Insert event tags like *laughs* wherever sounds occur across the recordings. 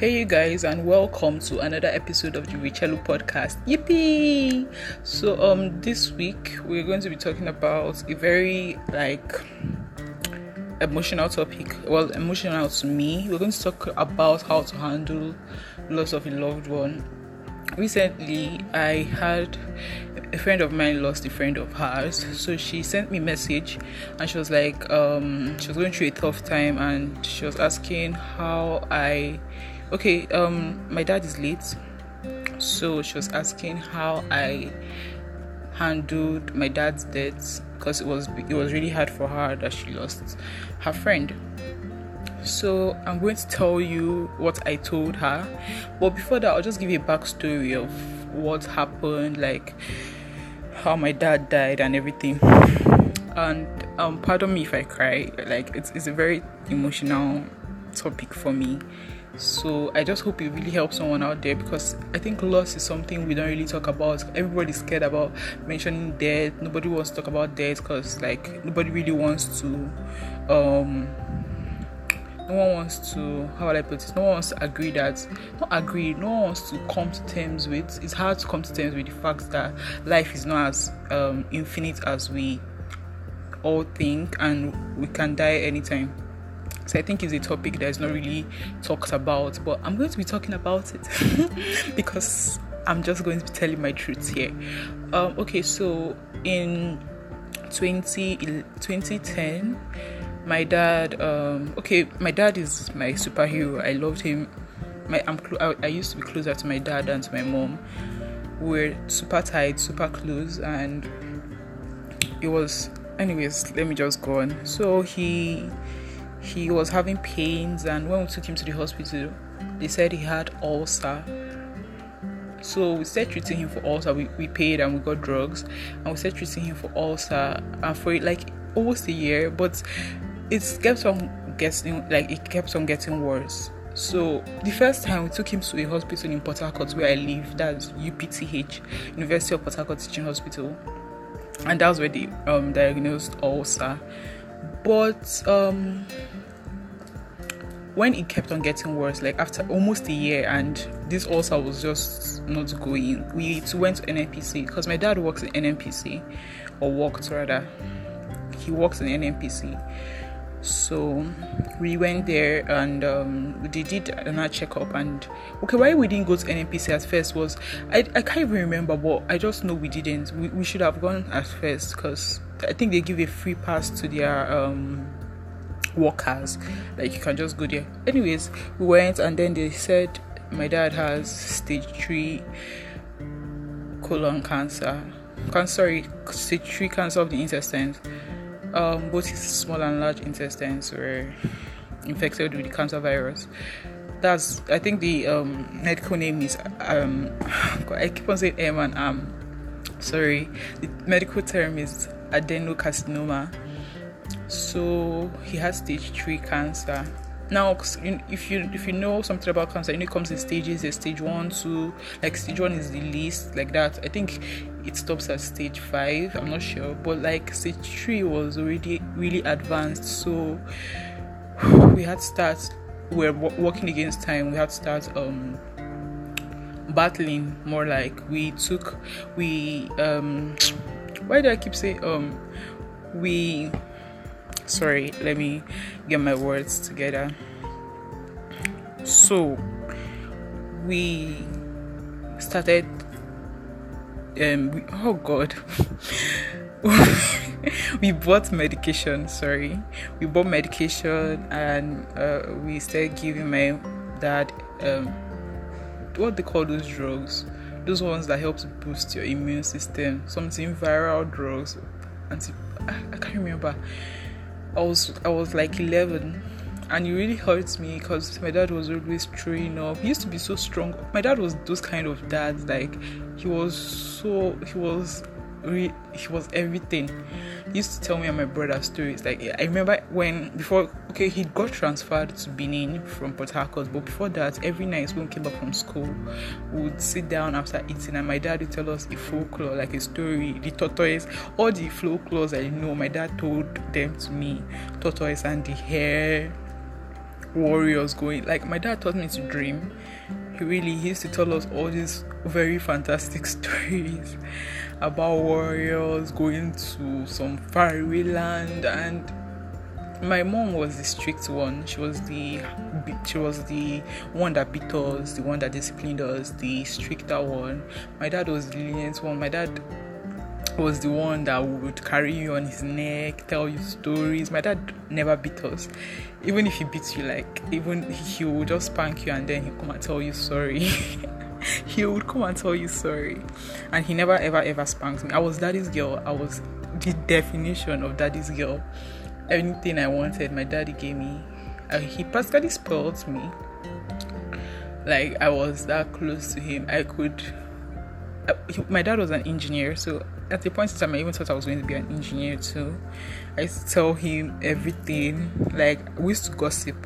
Hey, you guys, and welcome to another episode of the Richelu podcast. Yippee! So, um, this week we're going to be talking about a very like emotional topic. Well, emotional to me. We're going to talk about how to handle loss of a loved one. Recently, I had a friend of mine lost a friend of hers, so she sent me a message, and she was like, um, she was going through a tough time, and she was asking how I okay um my dad is late so she was asking how i handled my dad's death because it was it was really hard for her that she lost her friend. So i'm going to tell you what i told her but before that i'll just give you a backstory of what happened like how my dad died and everything. And um pardon me if i cry like it's, it's a very emotional topic for me so I just hope it really helps someone out there because I think loss is something we don't really talk about. Everybody's scared about mentioning death. Nobody wants to talk about death because like nobody really wants to um no one wants to how would I put it? No one wants to agree that not agree, no one wants to come to terms with it's hard to come to terms with the fact that life is not as um infinite as we all think and we can die anytime I think it's a topic that is not really talked about, but I'm going to be talking about it *laughs* because I'm just going to be telling my truth here. Um, okay, so in 20, 2010, my dad, um, okay, my dad is my superhero. I loved him. My, I'm cl- I, I used to be closer to my dad than to my mom. We're super tight, super close, and it was. Anyways, let me just go on. So he he was having pains and when we took him to the hospital they said he had ulcer. So we started treating him for ulcer. We, we paid and we got drugs and we started treating him for ulcer and for like almost a year but it kept on getting like it kept on getting worse. So the first time we took him to a hospital in Port Harcourt where I live, that's UPTH, University of Port Harcourt Teaching Hospital, and that's where they um, diagnosed ulcer. But um, when it kept on getting worse, like after almost a year, and this ulcer was just not going, we went to NNPC because my dad works in NNPC, or worked rather. He works in NNPC. So we went there and um, they did another checkup. And okay, why we didn't go to NNPC at first was I, I can't even remember, but I just know we didn't. We, we should have gone at first because I think they give a free pass to their um, workers. Like you can just go there. Anyways we went and then they said my dad has stage 3 colon cancer. Can sorry stage 3 cancer of the intestines. Um, both his small and large intestines were infected with the cancer virus. That's i think the um, medical name is um, *sighs* i keep on saying m and um sorry. The medical term is adenocarcinoma so he has stage three cancer. Now, if you if you know something about cancer, you know it comes in stages. There's stage one, two. Like stage one is the least, like that. I think it stops at stage five. I'm not sure, but like stage three was already really advanced. So *sighs* we had to start. We're working against time. We had to start um battling more. Like we took we um. Why do I keep saying um we sorry let me get my words together. So we started um oh god. *laughs* We bought medication sorry. We bought medication and uh, we started giving my dad um what they call those drugs. Those ones that help to boost your immune system. Something viral drugs. Anti I, I can't remember I was I was like 11 and it really hurts me because my dad was always throwing up. He used to be so strong. My dad was those kind of dads like he was so he was he was everything. He used to tell me and my brother stories. Like I remember when before okay he got transferred to Benin from Port Harcourt, but before that, every night when we came back from school, we would sit down after eating, and my dad would tell us a folklore, like a story, the tortoise, all the folklores I know. My dad told them to me, tortoise and the hare, warriors going. Like my dad taught me to dream. Really he used to tell us all these very fantastic *laughs* stories about warriors going to some faraway land and my mom was the strict one. She was the she was the one that beat us, the one that disciplined us, the stricter one. My dad was the lenient one. My dad was the one that would carry you on his neck, tell you stories. My dad never beat us. Even if he beats you, like even he would just spank you and then he'd come and tell you sorry. *laughs* he would come and tell you sorry. And he never ever ever spanked me. I was daddy's girl. I was the definition of daddy's girl anything I wanted, my daddy gave me. Uh, he practically spoiled me. Like I was that close to him. I could. Uh, he, my dad was an engineer, so at the point in time, I even thought I was going to be an engineer too. I used to tell him everything. Like we used to gossip.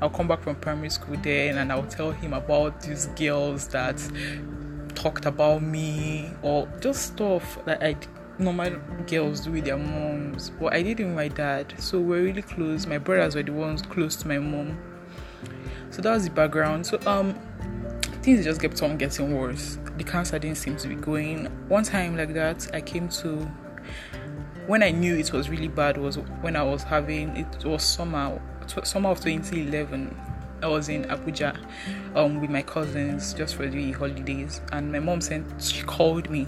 I'll come back from primary school then, and I'll tell him about these girls that talked about me or just stuff that I normal girls do with their moms, but I did it with my dad. So we're really close. My brothers were the ones close to my mom. So that was the background. So um things just kept on getting worse. The cancer didn't seem to be going. One time like that, I came to when I knew it was really bad was when I was having it was summer summer of 2011 I was in Abuja um, with my cousins just for the holidays, and my mom sent she called me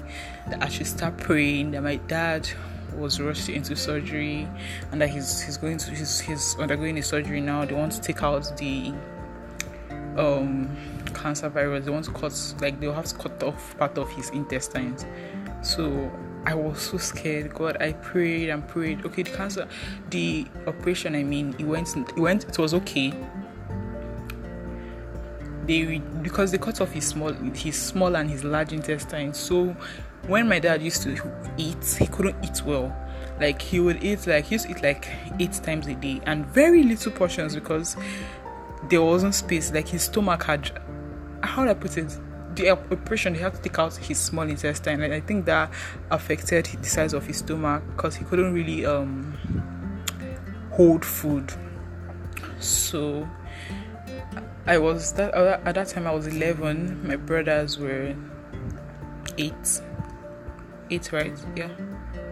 that I should start praying that my dad was rushed into surgery and that he's he's going to he's, he's undergoing a surgery now. They want to take out the um cancer virus. They want to cut like they'll have to cut off part of his intestines. So I was so scared. God, I prayed and prayed. Okay, the cancer, the operation. I mean, it went. It went. It was okay they because they cut off his small his small and his large intestine so when my dad used to eat he couldn't eat well like he would eat like he used to eat like eight times a day and very little portions because there wasn't space like his stomach had how do i put it the operation they had to take out his small intestine and i think that affected the size of his stomach because he couldn't really um hold food so I was that uh, at that time I was 11. My brothers were eight, eight right? Yeah,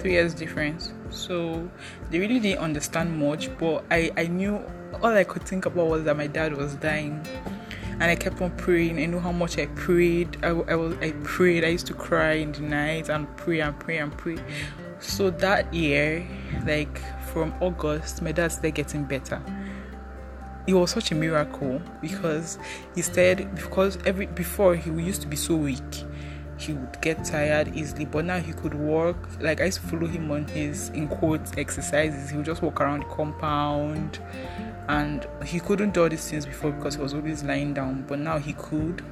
three years difference. So they really didn't understand much, but I I knew all I could think about was that my dad was dying, and I kept on praying. I know how much I prayed. I, I was I prayed. I used to cry in the night and pray and pray and pray. So that year, like from August, my dad started getting better it was such a miracle because he said because every before he used to be so weak he would get tired easily but now he could walk like i used to follow him on his in quotes exercises he would just walk around the compound and he couldn't do all these things before because he was always lying down but now he could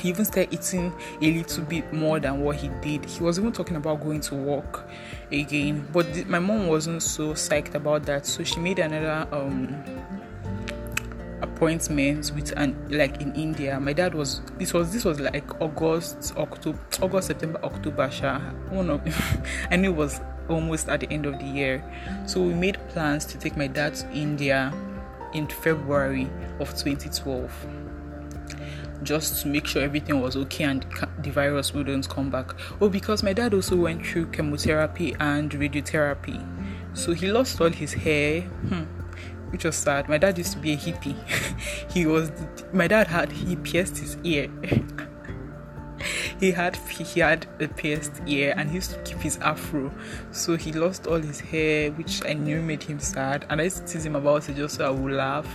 he even started eating a little bit more than what he did. He was even talking about going to work again, but th- my mom wasn't so psyched about that, so she made another um appointments with an like in India. My dad was this was this was like August, October, August, September, October. Sha. One of *laughs* I knew it was almost at the end of the year, so we made plans to take my dad to India in February of 2012 just to make sure everything was okay and the virus wouldn't come back. Oh, because my dad also went through chemotherapy and radiotherapy, so he lost all his hair. Hmm which was sad. My dad used to be a hippie. *laughs* he was my dad had he pierced his ear. *laughs* he had he had a pierced ear and he used to keep his afro. So he lost all his hair, which I knew made him sad. And I used to tease him about it just so I would laugh.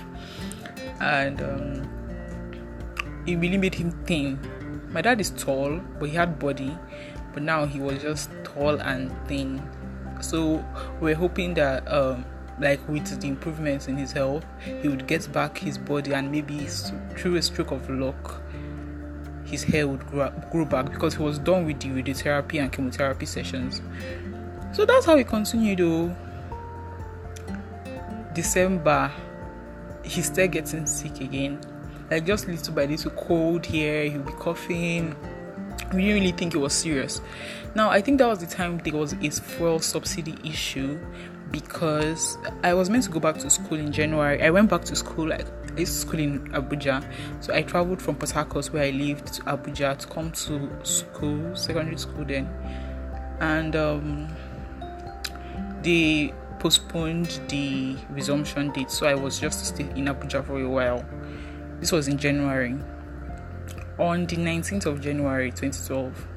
And um, it really made him thin. My dad is tall, but he had body. But now he was just tall and thin. So we're hoping that um, like with the improvements in his health, he would get back his body and maybe through a stroke of luck, his hair would grow, grow back because he was done with the radiotherapy and chemotherapy sessions. So that's how he continued though. December, he started getting sick again. Like just little by little cold here, he'll be coughing. We didn't really think it was serious. Now I think that was the time there was a fuel subsidy issue because I was meant to go back to school in January. I went back to school like this school in Abuja. So I traveled from Port Harcourt where I lived to Abuja to come to school, secondary school then. And um, they postponed the resumption date, so I was just still in Abuja for a while. This was in January. On the 19th of January 2012,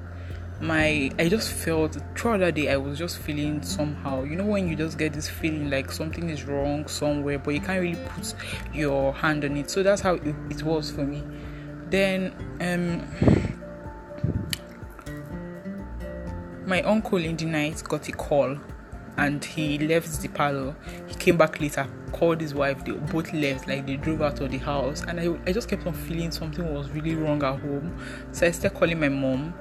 my I just felt throughout that day I was just feeling somehow. You know when you just get this feeling like something is wrong somewhere, but you can't really put your hand on it. So that's how it, it was for me. Then um my uncle in the night got a call and he left the parlor. He came back later, called his wife. They both left, like they drove out of the house. And I, I just kept on feeling something was really wrong at home. So I started calling my mom,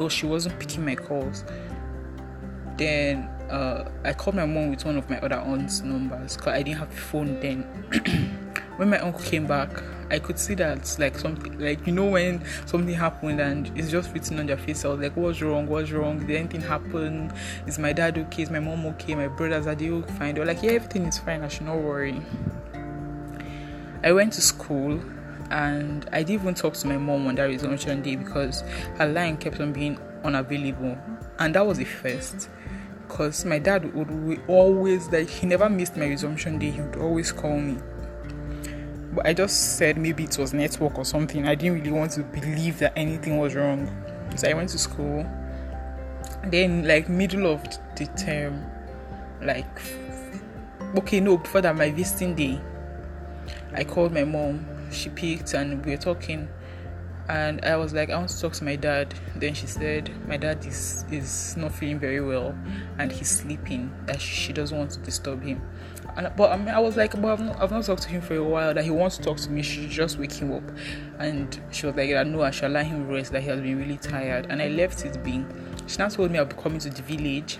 but she wasn't picking my calls. Then uh, I called my mom with one of my other aunt's numbers because I didn't have a phone then. *clears throat* when my uncle came back, I could see that like something like you know when something happened and it's just written on their face. I was like, what's wrong? What's wrong? Did anything happen? Is my dad okay? Is my mom okay? My brothers are they fine? They like, yeah, everything is fine. I should not worry. I went to school and I didn't even talk to my mom on that resumption day because her line kept on being unavailable, and that was the first. Because my dad would always like he never missed my resumption day. He would always call me but I just said maybe it was network or something. I didn't really want to believe that anything was wrong. So I went to school. Then, like, middle of the term, like, okay, no, before that, my visiting day, I called my mom. She picked and we were talking. And I was like, I want to talk to my dad. Then she said, My dad is, is not feeling very well and he's sleeping, that she doesn't want to disturb him. And, but I, mean, I was like, but I've not, I've not talked to him for a while. That he wants to talk to me. She just wake him up, and she was like, "No, I shall let him rest. That he has been really tired." And I left it being. She now told me I'll be coming to the village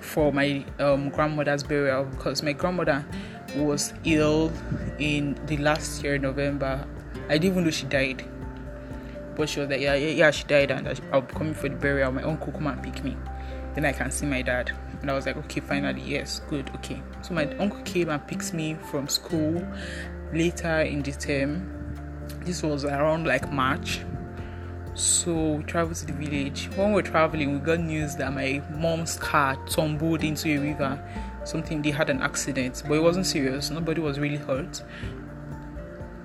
for my um, grandmother's burial because my grandmother was ill in the last year November. I didn't even know she died, but she was like, "Yeah, yeah, yeah she died, and I'll be coming for the burial. My uncle come and pick me, then I can see my dad." And I was like, okay, finally, yes, good, okay. So my uncle came and picks me from school later in the term. This was around like March. So we traveled to the village. When we were traveling, we got news that my mom's car tumbled into a river. Something they had an accident, but it wasn't serious. Nobody was really hurt.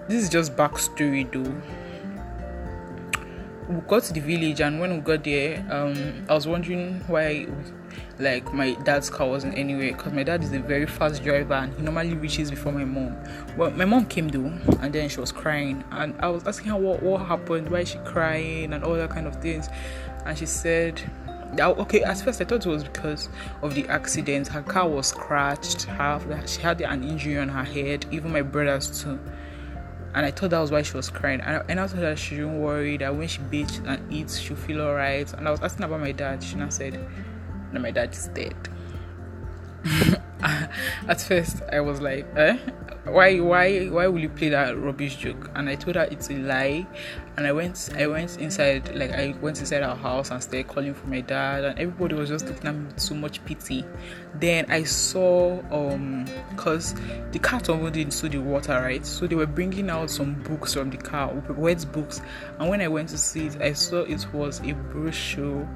This is just backstory though we got to the village and when we got there um, i was wondering why like my dad's car wasn't anywhere because my dad is a very fast driver and he normally reaches before my mom but my mom came though and then she was crying and i was asking her what, what happened why is she crying and all that kind of things and she said okay at first i thought it was because of the accident her car was scratched her, she had an injury on her head even my brothers too and I thought that was why she was crying. And I, told her she shouldn't worry that when she bathes and eats, she'll feel alright. And I was asking about my dad. She now said, "No, my dad is dead." *laughs* At first, I was like, "Eh, why, why, why will you play that rubbish joke?" And I told her it's a lie. And I went, I went inside, like I went inside our house and started calling for my dad, and everybody was just looking at me with so much pity. Then I saw, um, cause the car tumbled into the water, right? So they were bringing out some books from the car, words books. And when I went to see it, I saw it was a brochure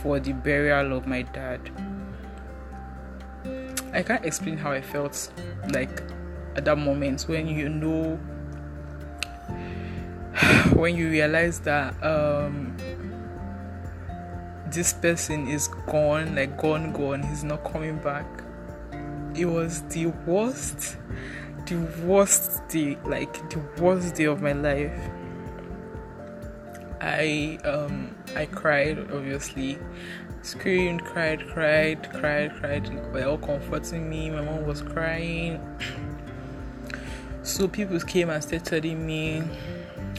for the burial of my dad. I can't explain how I felt like at that moment when you know *sighs* when you realize that um this person is gone like gone gone he's not coming back. It was the worst the worst day like the worst day of my life. I um i cried obviously. Screamed cried cried cried cried. They were all comforting me. My mom was crying *clears throat* so people came and started telling me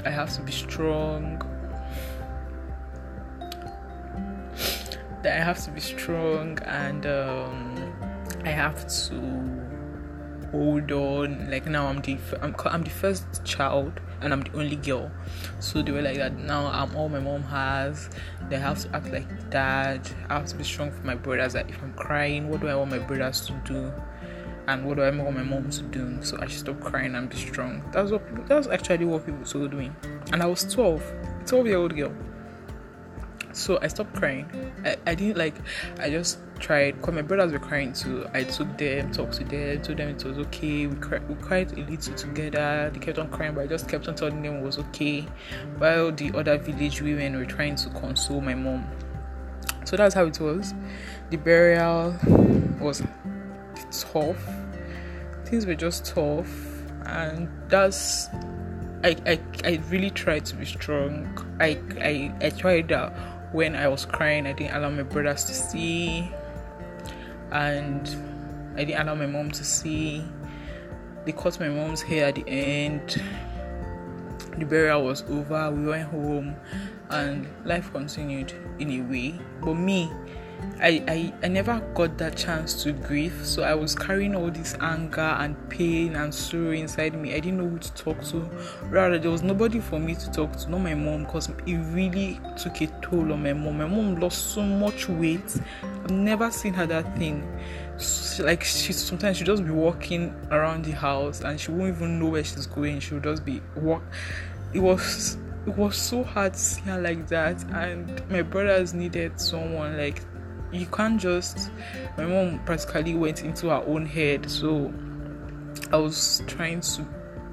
I have to be strong. That I have to be strong and um, I have to hold on. Like now I'm the I'm, I'm the first child and I'm the only girl. So they were like that. Now I'm all my mom has. They have to act like dad. I have to be strong for my brothers. Like if I'm crying, what do I want my brothers to do? And what do I want my mom to do? So I should stop crying and be strong. That's what people, that's actually what people told me. And I was 12, 12 year old girl. So I stopped crying. I, I didn't like I just tried because my brothers were crying too. I took them, talked to them, told them it was okay. We, we cried a little together. They kept on crying, but I just kept on telling them it was okay. While the other village women were trying to console my mom. So that's how it was. The burial was tough. Things were just tough, and that's I, I, I really tried to be strong. I, I, I tried that when I was crying, I didn't allow my brothers to see, and I didn't allow my mom to see. They cut my mom's hair at the end. The burial was over. We went home, and life continued in a way. But me, I, I, I never got that chance to grieve. So I was carrying all this anger and pain and sorrow inside me. I didn't know who to talk to. Rather, there was nobody for me to talk to, not my mom, because it really took a toll on my mom. My mom lost so much weight. I've never seen her that thing. like she sometimes she just be walking around the house and she won't even know where she's going. She'll just be walk. It was it was so hard to see her like that and my brothers needed someone like you can't just my mom practically went into her own head so i was trying to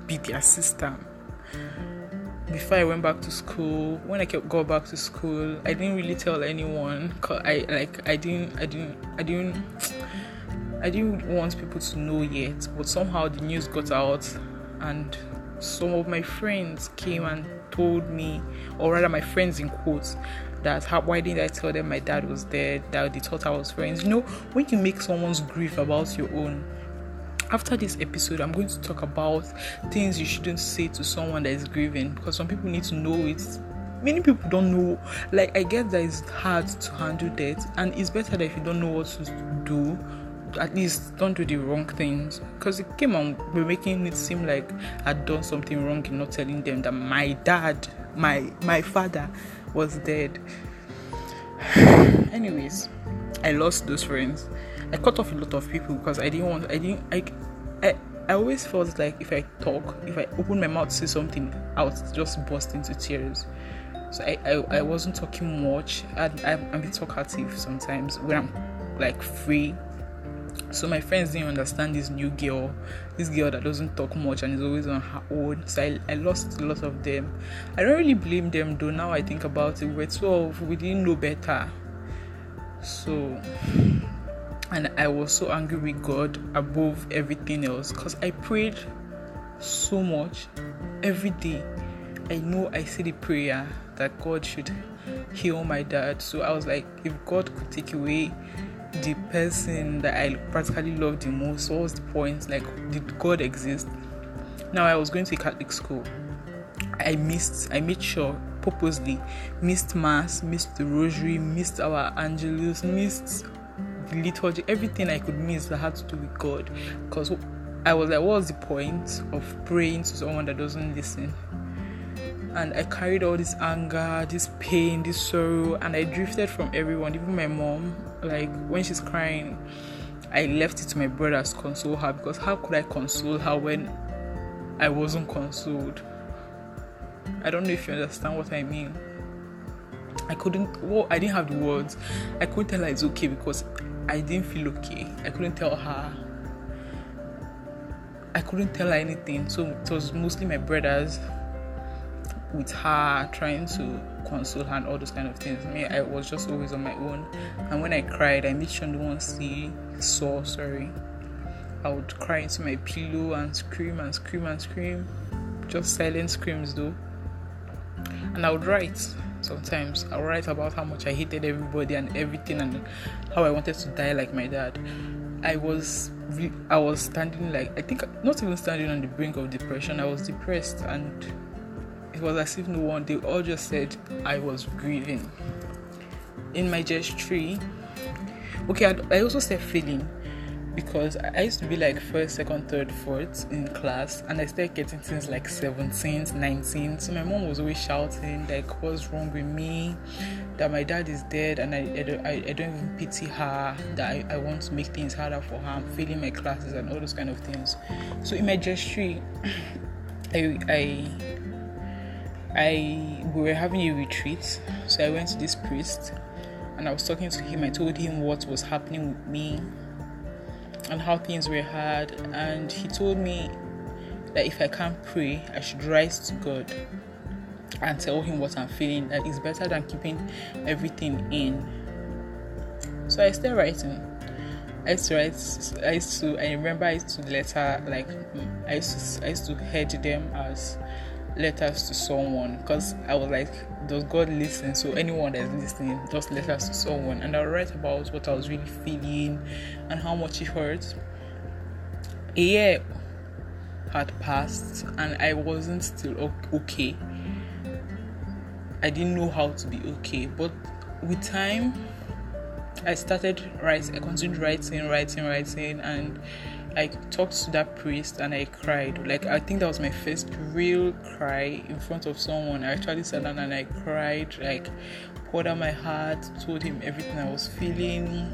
be their sister. Before i went back to school when i kept got back to school i didn't really tell anyone cause i like i didn't i didn't i didn't i didn't want people to know yet but somehow the news got out and some of my friends came and told me or rather my friends in quotes that how, why didn't I tell them my dad was dead? That they thought I was friends. You know, when you make someone's grief about your own. After this episode, I'm going to talk about things you shouldn't say to someone that is grieving because some people need to know it. Many people don't know. Like I guess that it's hard to handle death, and it's better that if you don't know what to do, at least don't do the wrong things because it came on making it seem like I'd done something wrong in not telling them that my dad, my my father was dead. *sighs* Anyways, I lost those friends. I cut off a lot of people because I didn't want. I didn't. I. I. I always felt like if I talk, if I open my mouth to say something, I would just burst into tears. So I, I, I wasn't talking much. I, I'm, I'm a bit talkative sometimes when I'm like free so my friends didn't understand this new girl, this girl that doesn't talk much and is always on her own. So I, I lost a lot of them. I don't really blame them though. Now I think about it, we were 12, we didn't know better. So, and I was so angry with God above everything else because I prayed so much every day. I know I said a prayer that God should heal my dad. So I was like, if God could take away the person that I practically loved the most. What was the point? Like, did God exist? Now I was going to a Catholic school. I missed. I made sure purposely missed mass, missed the rosary, missed our angelus, missed the liturgy, everything I could miss that had to do with God. Because I was like, what was the point of praying to someone that doesn't listen? and I carried all this anger, this pain, this sorrow, and I drifted from everyone, even my mom. Like when she's crying, I left it to my brothers to console her because how could I console her when I wasn't consoled? I don't know if you understand what I mean. I couldn't, well, I didn't have the words. I couldn't tell her it's okay because I didn't feel okay. I couldn't tell her. I couldn't tell her anything. So it was mostly my brothers with her, trying to console and all those kind of things. Me, I was just always on my own. And when I cried, I made sure no one see saw. Sorry, I would cry into my pillow and scream and scream and scream, just silent screams though. And I would write. Sometimes I would write about how much I hated everybody and everything, and how I wanted to die like my dad. I was I was standing like I think not even standing on the brink of depression. I was depressed and it was as if no one, they all just said I was grieving. In my gestury, okay, I, I also said feeling. because I used to be like first, second, third, fourth in class, and I started getting things like 17, 19. So my mom was always shouting, like, what's wrong with me? That my dad is dead, and I, I, don't, I, don't even pity her, that I, I want to make things harder for her, I'm failing my classes, and all those kind of things. So in my gestury, *clears throat* I, I, I, we were having a retreat, so I went to this priest and I was talking to him. I told him what was happening with me and how things were hard. And he told me that if I can't pray, I should write to God and tell him what I'm feeling. That it's better than keeping everything in. So I started writing. I used to write. I used to. I remember I used to letter like mm, I used to. I used to head them as letters to someone because I was like, does God listen? So anyone that's listening, just letters to someone, and I write about what I was really feeling and how much it hurt. A year had passed, and I wasn't still okay. I didn't know how to be okay, but with time, I started writing. I continued writing, writing, writing, and I talked to that priest and I cried. Like I think that was my first real cry in front of someone. I actually sat down and I cried, like poured out my heart, told him everything I was feeling.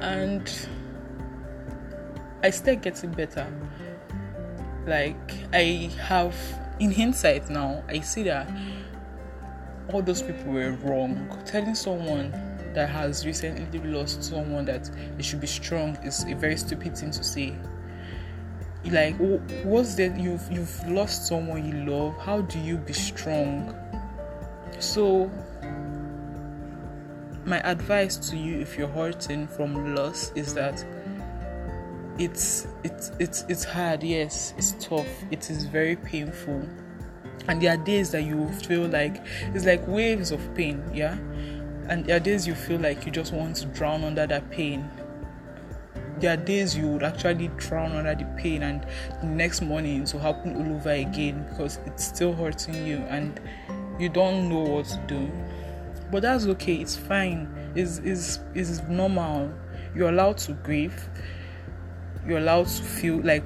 And I started getting better. Like I have in hindsight now, I see that all those people were wrong. Telling someone that has recently lost someone that they should be strong is a very stupid thing to say. Like, what's that? You've you've lost someone you love. How do you be strong? So, my advice to you, if you're hurting from loss, is that it's it's it's it's hard. Yes, it's tough. It is very painful and there are days that you feel like it's like waves of pain yeah and there are days you feel like you just want to drown under that pain. There are days you would actually drown under the pain, and the next morning it will happen all over again because it's still hurting you and you don't know what to do. But that's okay, it's fine, it's, it's, it's normal. You're allowed to grieve, you're allowed to feel like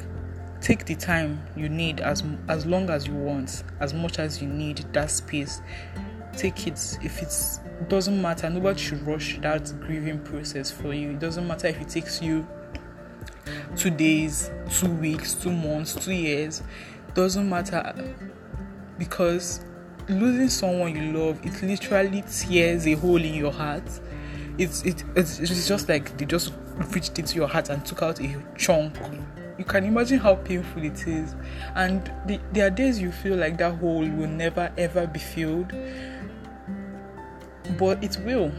take the time you need as as long as you want as much as you need that space take it if it's doesn't matter. Nobody should rush that grieving process for you. It doesn't matter if it takes you two days two weeks two months two years. Doesn't matter because losing someone you love it literally tears a hole in your heart. It's it, it's, it's just like they just reached into your heart and took out a chunk. You can imagine how painful it is. And the, there are days you feel like that hole will never ever be filled but it will.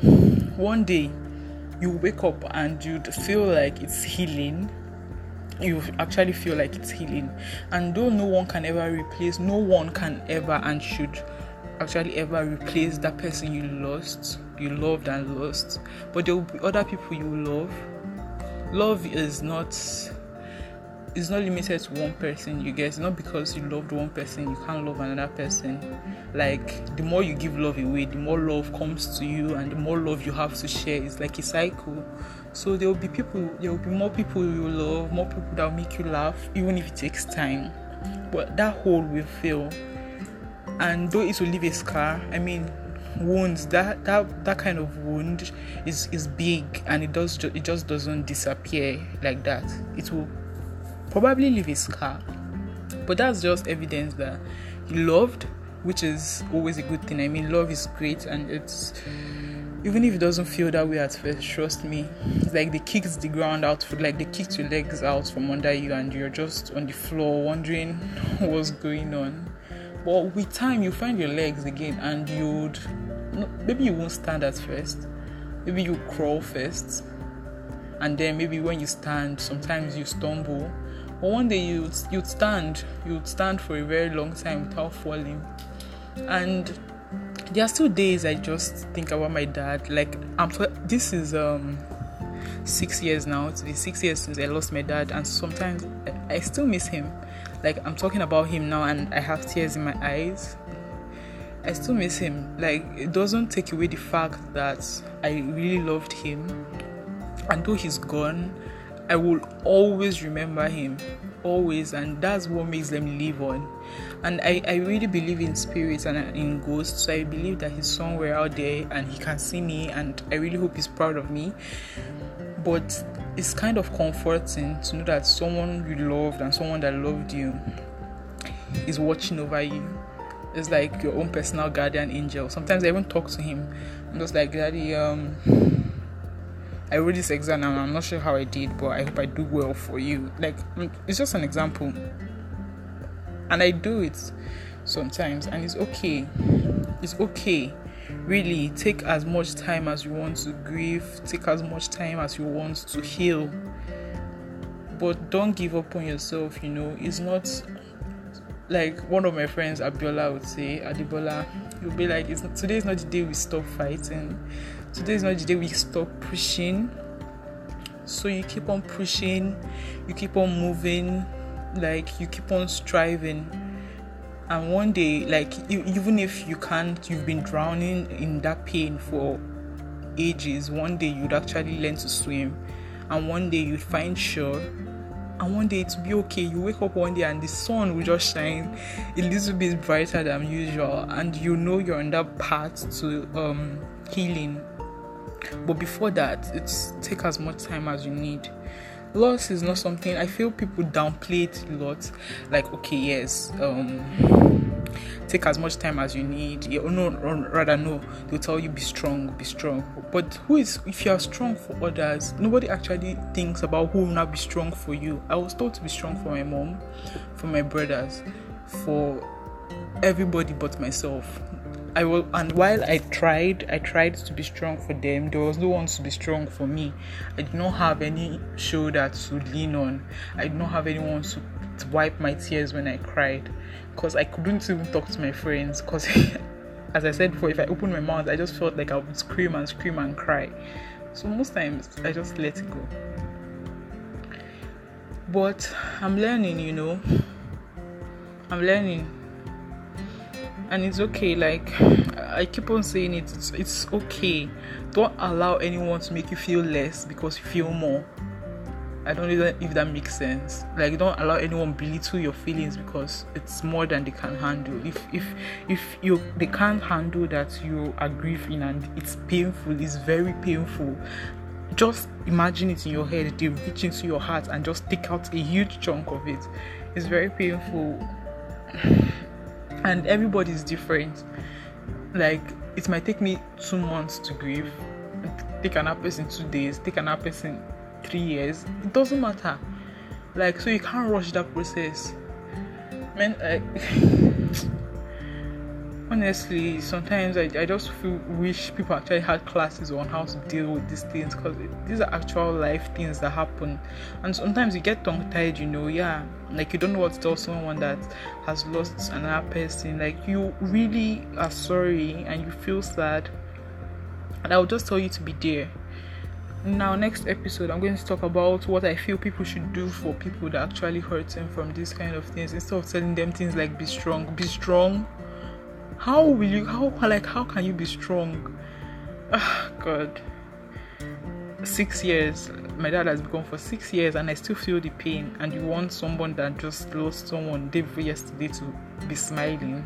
One day, you wake up and you'd feel like it's healing. You actually feel like it's healing. And though no one can ever replace, no one can ever and should actually ever replace that person you lost, you loved and lost. But there will be other people you love. Love is not it's not limited to one person you get. Not because you loved one person you can't love another person. Like the more you give love away the more love comes to you and the more love you have to share. It's like a cycle. So there will be people there will be more people you love more people that will make you laugh even if it takes time. But that hole will fill and though it will leave a scar i mean wounds that that that kind of wound is is big and it does it just doesn't disappear like that. It will probably leave a scar. But that's just evidence that he loved, which is always a good thing. I mean, love is great, and it's even if it doesn't feel that way at first, trust me, it's like they kicks the ground out, like they kicked your legs out from under you, and you're just on the floor wondering *laughs* what's going on. But with time, you find your legs again, and you'd maybe you won't stand at first, maybe you crawl first, and then maybe when you stand, sometimes you stumble, but one day you'd you'd stand, you'd stand for a very long time without falling. And there are still days I just think about my dad. Like I'm this is um six years now. It's been six years since I lost my dad, and sometimes I still miss him. Like I'm talking about him now, and I have tears in my eyes. I still miss him. Like it doesn't take away the fact that I really loved him and though he's gone i will always remember him always and that's what makes them live on. And I, I really believe in spirits and in ghosts so i believe that he's somewhere out there and he can see me and i really hope he's proud of me. But it's kind of comforting to know that someone you loved and someone that loved you is watching over you. It's like your own personal guardian angel. Sometimes i even talk to him. I'm just like daddy um I wrote this exam and I'm not sure how I did, but I hope I do well for you. Like, mm, it's just an example. And I do it sometimes, and it's okay. It's okay. Really, take as much time as you want to grieve, take as much time as you want to heal. But don't give up on yourself, you know. It's not like one of my friends, Abiola, would say, Adibola, you'll be like, it's not, today is not the day we stop fighting today is not the day we stop pushing. So you keep on pushing you keep on moving like you keep on striving. And one day like even if you can't you've been drowning in that pain for ages one day you'd actually learn to swim. And one day you'd find shore. And one day it'll be okay. You wake up one day and the sun will just shine a little bit brighter than usual. And you know you're on that path to um healing but before that, it's take as much time as you need. Loss is not something I feel people downplay it a lot. Like, okay, yes, um, take as much time as you need. Yeah, no, rather no, they'll tell you be strong, be strong. But who is if you are strong for others, nobody actually thinks about who will not be strong for you. I was told to be strong for my mom, for my brothers, for everybody but myself. I will, and while I tried, I tried to be strong for them. There was no one to be strong for me. I did not have any shoulder to lean on. I did not have anyone to, to wipe my tears when I cried, because I couldn't even talk to my friends. Because, *laughs* as I said before, if I opened my mouth, I just felt like I would scream and scream and cry. So most times, I just let it go. But I'm learning, you know. I'm learning and it's okay like i keep on saying it it's, it's okay. Don't allow anyone to make you feel less because you feel more. I don't know if that makes sense. Like don't allow anyone belittle your feelings because it's more than they can handle. If if if you they can't handle that you are grieving and it's painful it's very painful. Just imagine it in your head they reach into your heart and just take out a huge chunk of it. It's very painful *sighs* and everybody is different. Like it might take me two months to grieve. Take another person two days take another person three years. It doesn't matter. Like so you can't rush that process. Man like *laughs* honestly sometimes I, I just feel wish people actually had classes on how to deal with these things because these are actual life things that happen. And sometimes you get tongue tied you know yeah. Like you don't know what to tell someone that has lost another person. Like you really are sorry and you feel sad. And i'll just tell you to be there. Now next episode i'm going to talk about what i feel people should do for people that actually hurt them from these kind of things instead of telling them things like be strong be strong how will you how like how can you be strong? Oh, god. Six years. My dad has been gone for six years and i still feel the pain. And you want someone that just lost someone day before yesterday to be smiling.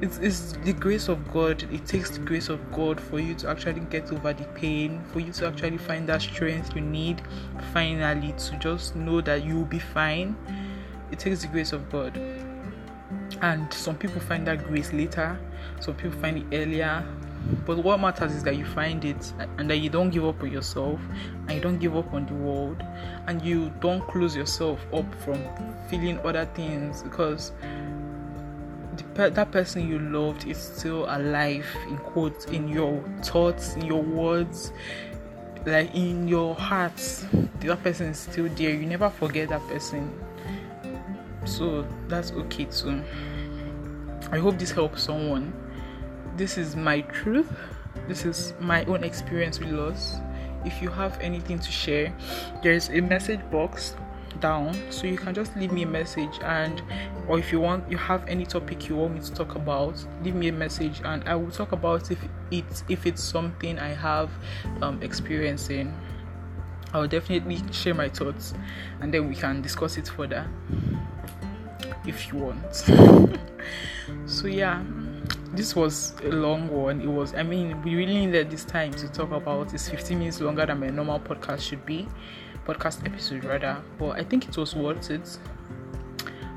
It's, it's the grace of god. It takes the grace of god for you to actually get over the pain for you to actually find that strength you need finally to just know that you'll be fine. It takes the grace of god and some people find that grace later some people find it earlier. But what matters is that you find it and that you don't give up on yourself and you don't give up on the world. And you don't close yourself up from feeling other things because the, that person you loved is still alive in quotes in your thoughts in your words like in your heart. That person is still there. You never forget that person so that's okay too. I hope this helps someone. This is my truth. This is my own experience with loss. If you have anything to share, there's a message box down so you can just leave me a message and or if you want you have any topic you want me to talk about leave me a message and i will talk about if it's if it's something i have um experience in I'll definitely share my thoughts and then we can discuss it further if you want. *laughs* so, yeah, this was a long one. It was, I mean, we really needed this time to talk about it's 15 minutes longer than my normal podcast should be, podcast episode rather, but I think it was worth it.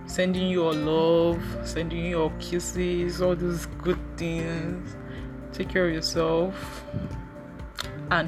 Sending you all love, sending you all kisses, all those good things. Take care of yourself, and